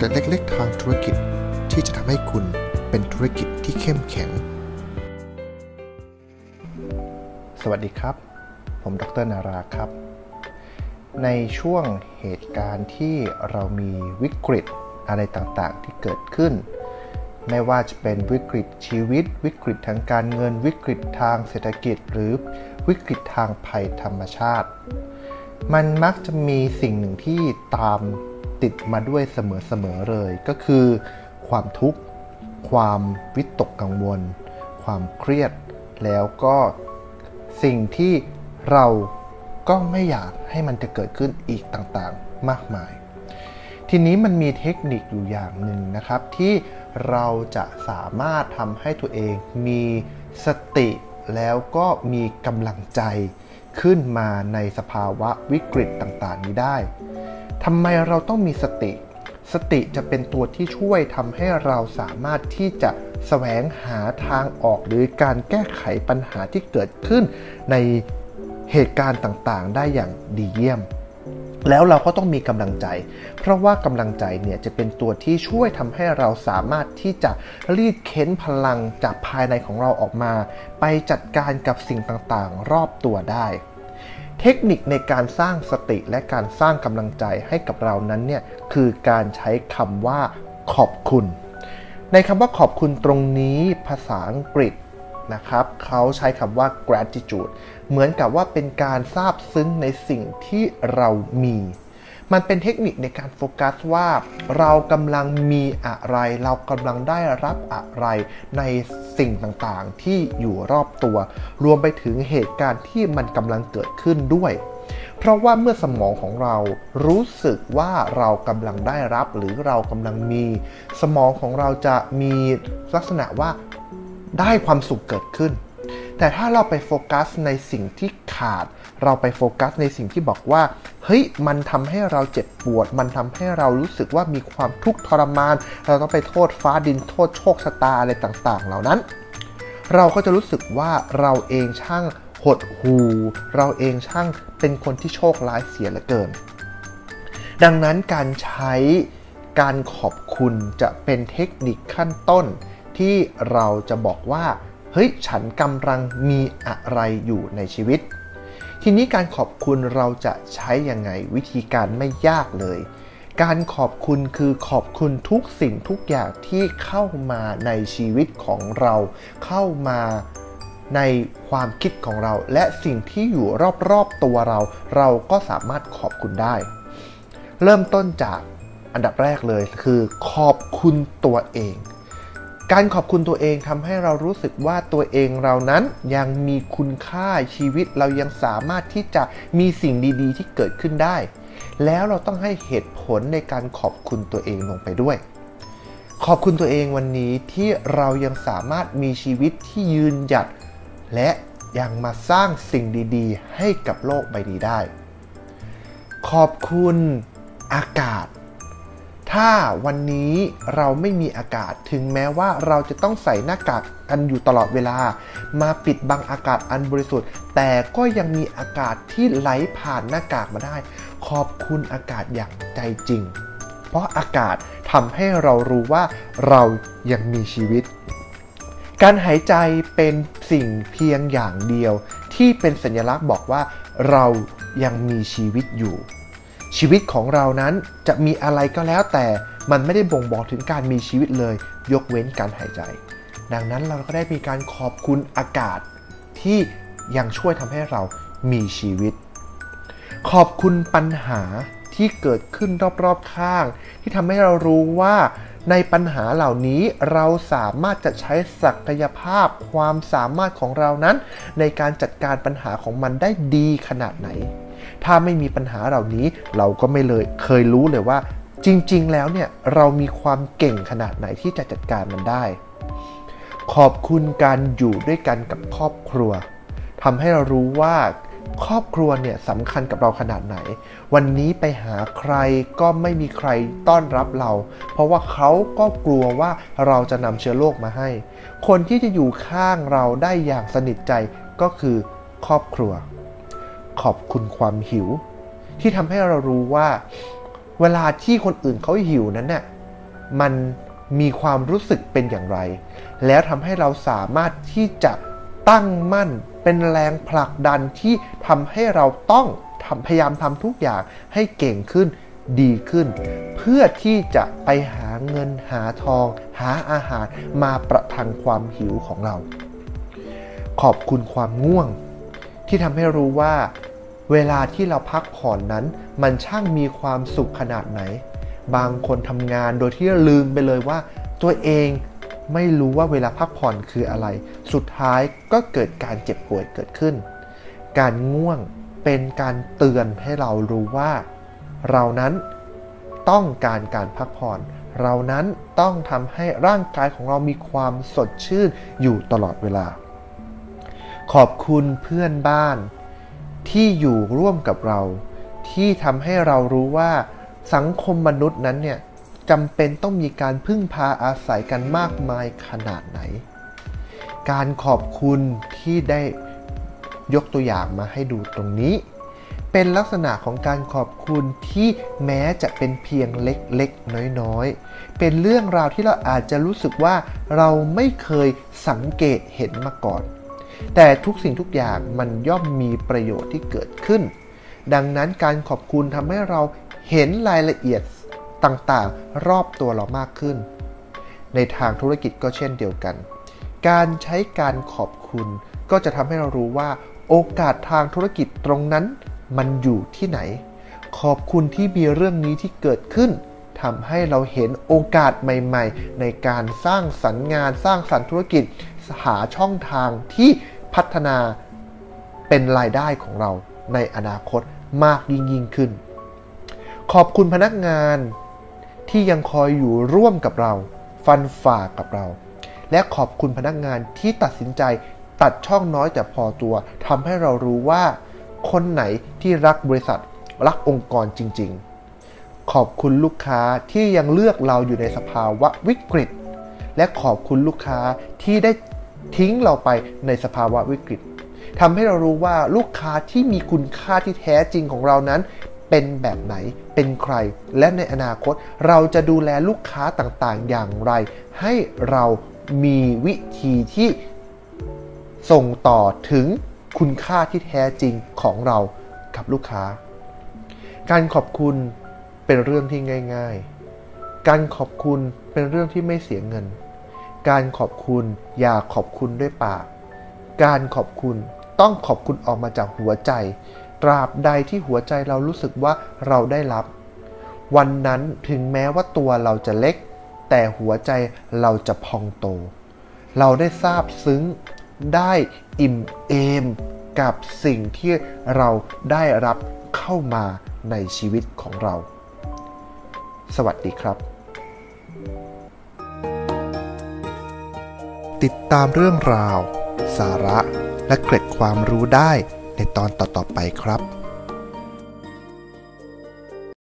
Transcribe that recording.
เล็กๆทางธุรกิจที่จะทำให้คุณเป็นธุรกิจที่เข้มแข็ง สวัสดีครับ ผมดรนาราครับ ในช่วงเหตุการณ์ที่เรามีวิกฤตอะไรต่างๆ ที่เกิดขึ้น ไม่ว่าจะเป็นวิกฤตชีวิต วิกฤตทางการเงิน วิกฤตทางเศรษฐกิจ หรือวิกฤตทางภัยธรรมชาติ มันมักจะมีสิ่งหนึ่งที่ตาม ติดมาด้วยเสมอๆเลยก็คือ ความทุกข์ ความวิตกกังวล ความเครียด แล้วก็สิ่งที่เราก็ไม่อยากให้มันจะเกิดขึ้นอีกต่างๆ มากมาย ทีนี้มันมีเทคนิคอยู่อย่างหนึ่งนะครับ ที่เราจะสามารถทำให้ตัวเองมีสติแล้วก็มีกำลังใจขึ้นมาในสภาวะวิกฤตต่างๆ นี้ได้ ทำไมเราต้องมีสติ สติจะเป็นตัวที่ช่วยทำให้เราสามารถที่จะแสวงหาทางออกหรือการแก้ไขปัญหาที่เกิดขึ้นในเหตุการณ์ต่างๆ ได้อย่างดีเยี่ยม แล้วเราก็ต้องมีกำลังใจ เพราะว่ากำลังใจเนี่ยจะเป็นตัวที่ช่วยทำให้เราสามารถที่จะรีดเค้นพลังจากภายในของเราออกมา ไปจัดการกับสิ่งต่างๆ รอบตัวได้ เทคนิคในการสร้างสติและการสร้างกำลังใจให้กับเรานั้นเนี่ยคือการใช้คำว่าขอบคุณ ในคำว่าขอบคุณตรงนี้ภาษาอังกฤษนะครับเขาใช้คำว่า gratitude เหมือนกับว่าเป็นการซาบซึ้งในสิ่งที่เรามี มันเป็นเทคนิคในการโฟกัสว่า เรากำลังมีอะไร เรากำลังได้รับอะไรในสิ่งต่างๆ ที่อยู่รอบตัว รวมไปถึงเหตุการณ์ที่มันกำลังเกิดขึ้นด้วย เพราะว่าเมื่อสมองของเรารู้สึกว่าเรากำลังได้รับหรือเรากำลังมี สมองของเราจะมีลักษณะว่าได้ความสุขเกิดขึ้น แต่ถ้าเราไปโฟกัสในสิ่งที่ขาด เราไปโฟกัสในสิ่งที่บอกว่า เฮ้ย มันทำให้เราเจ็บปวด มันทำให้เรารู้สึกว่ามีความทุกข์ทรมาน เราต้องไปโทษฟ้าดิน โทษโชคชะตาอะไรต่างๆ เหล่านั้น เราก็จะรู้สึกว่าเราเองช่างหดหู เราเองช่างเป็นคนที่โชคร้ายเสียเหลือเกิน ดังนั้นการใช้การขอบคุณจะเป็นเทคนิคขั้นต้นที่เราจะบอกว่า ฮ้ยฉันกำลังมีอะไรอยู่ในชีวิต ทีนี้การขอบคุณเราจะใช้ยังไงวิธีการไม่ยากเลย การขอบคุณคือขอบคุณทุกสิ่งทุกอย่างที่เข้ามาในชีวิตของเรา เข้ามาในความคิดของเรา และสิ่งที่อยู่รอบๆตัวเรา เราก็สามารถขอบคุณได้ เริ่มต้นจากอันดับแรกเลยคือขอบคุณตัวเอง การขอบคุณตัวเองทำให้เรารู้สึกว่าตัวเองเรานั้นยังมีคุณค่าชีวิตเรายังสามารถที่จะมีสิ่งดีๆ ที่เกิดขึ้นได้ แล้วเราต้องให้เหตุผลในการขอบคุณตัวเองลงไปด้วย ขอบคุณตัวเองวันนี้ที่เรายังสามารถมีชีวิตที่ยืนหยัด และยังมาสร้างสิ่งดีๆ ให้กับโลกใบนี้ได้ ขอบคุณอากาศ ถ้าวันนี้เราไม่มีอากาศถึงแม้ว่าเราจะต้องใส่หน้ากากกันอยู่ตลอดเวลา มาปิดบังอากาศอันบริสุทธิ์ แต่ก็ยังมีอากาศที่ไหลผ่านหน้ากากมาได้ ขอบคุณอากาศอย่างใจจริง เพราะอากาศทำให้เรารู้ว่าเรายังมีชีวิต การหายใจเป็นสิ่งเพียงอย่างเดียว ที่เป็นสัญลักษณ์บอกว่าเรายังมีชีวิตอยู่ ชีวิตของเรานั้นจะมีอะไรก็แล้วแต่มันไม่ได้บ่งบอกถึงการมีชีวิตเลย ยกเว้นการหายใจ ดังนั้นเราก็ได้มีการขอบคุณอากาศ ที่ยังช่วยทำให้เรามีชีวิต ขอบคุณปัญหาที่เกิดขึ้นรอบๆข้าง ที่ทำให้เรารู้ว่าในปัญหาเหล่านี้เราสามารถจะใช้ศักยภาพความสามารถของเรานั้น ในการจัดการปัญหาของมันได้ดีขนาดไหน ถ้าไม่มีปัญหาเหล่านี้เราก็ไม่เลยเคยรู้เลยว่า จริง ๆ แล้วเนี่ยเรามีความเก่งขนาดไหนที่จะจัดการมันได้ ขอบคุณการอยู่ด้วยกันกับครอบครัวทำให้เรารู้ว่าครอบครัวเนี่ยสำคัญกับเราขนาดไหน วันนี้ไปหาใครก็ไม่มีใครต้อนรับเรา เพราะว่าเขาก็กลัวว่าเราจะนำเชื้อโรคมาให้ คนที่จะอยู่ข้างเราได้อย่างสนิทใจก็คือครอบครัว ขอบคุณความหิว ที่ทำให้เรารู้ว่า เวลาที่คนอื่นเขาหิวนั้นเนี่ยมันมีความรู้สึกเป็นอย่างไร แล้วทำให้เราสามารถที่จะตั้งมั่นเป็นแรงผลักดันที่ทำให้เราต้องทำพยายามทำทุกอย่างให้เก่งขึ้นดีขึ้น เพื่อที่จะไปหาเงินหาทอง หาอาหารมาประทังความหิวของเรา ขอบคุณความง่วง ที่ทำให้รู้ว่า เวลาที่เราพักผ่อนนั้น มันช่างมีความสุขขนาดไหน บางคนทำงานโดยที่ลืมไปเลยว่า ตัวเองไม่รู้ว่าเวลาพักผ่อนคืออะไร สุดท้ายก็เกิดการเจ็บป่วยเกิดขึ้น การง่วงเป็นการเตือนให้เรารู้ว่า เรานั้นต้องการการพักผ่อน เรานั้นต้องทำให้ร่างกายของเรามีความสดชื่นอยู่ตลอดเวลา ขอบคุณเพื่อนบ้าน ที่อยู่ร่วมกับเรา ที่ทำให้เรารู้ว่าสังคมมนุษย์นั้นเนี่ยจำเป็นต้องมีการพึ่งพาอาศัยกันมากมายขนาดไหน การขอบคุณที่ได้ยกตัวอย่างมาให้ดูตรงนี้ เป็นลักษณะของการขอบคุณที่แม้จะเป็นเพียงเล็กๆ น้อยๆ เป็นเรื่องราวที่เราอาจจะรู้สึกว่าเราไม่เคยสังเกตเห็นมาก่อน แต่ทุกสิ่งทุกอย่างมันย่อมมีประโยชน์ที่เกิดขึ้น ดังนั้นการขอบคุณทำให้เราเห็นรายละเอียดต่างๆ รอบตัวเรามากขึ้น ในทางธุรกิจก็เช่นเดียวกัน การใช้การขอบคุณก็จะทำให้เรารู้ว่า โอกาสทางธุรกิจตรงนั้นมันอยู่ที่ไหน ขอบคุณที่มีเรื่องนี้ที่เกิดขึ้นทำให้เราเห็นโอกาสใหม่ ๆ ในการสร้างสรรค์งานสร้างสรรค์ธุรกิจ หาช่องทางที่พัฒนาเป็นรายได้ของเราในอนาคตมากยิ่งยิ่งขึ้น ขอบคุณพนักงานที่ยังคอยอยู่ร่วมกับเรา ฟันฝ่ากับเรา และขอบคุณพนักงานที่ตัดสินใจตัดช่องน้อยแต่พอตัวทำให้เรารู้ว่า คนไหนที่รักบริษัท รักองค์กรจริง ๆ ขอบคุณลูกค้าที่ยังเลือกเราอยู่ในสภาวะวิกฤต และขอบคุณลูกค้าที่ได้ ทิ้งเราไปในสภาวะวิกฤตทำให้เรารู้ว่าลูกค้าที่มีคุณค่าที่แท้จริงของเรานั้น เป็นแบบไหนเป็นใคร และในอนาคตเราจะดูแลลูกค้าต่างๆ อย่างไร ให้เรามีวิธีที่ส่งต่อถึงคุณค่าที่แท้จริงของเรากับลูกค้า การขอบคุณเป็นเรื่องที่ง่าย ๆ การขอบคุณเป็นเรื่องที่ไม่เสียเงิน การขอบคุณอย่าขอบคุณด้วยปาก การขอบคุณต้องขอบคุณออกมาจากหัวใจ ตราบใดที่หัวใจเรารู้สึกว่าเราได้รับ วันนั้นถึงแม้ว่าตัวเราจะเล็ก แต่หัวใจเราจะพองโต เราได้ทราบซึ้งได้อิ่มเอมกับสิ่งที่เราได้รับเข้ามาในชีวิตของเรา สวัสดีครับ ติดตามเรื่องราว สาระและเกร็ดความรู้ได้ในตอนต่อๆไปครับ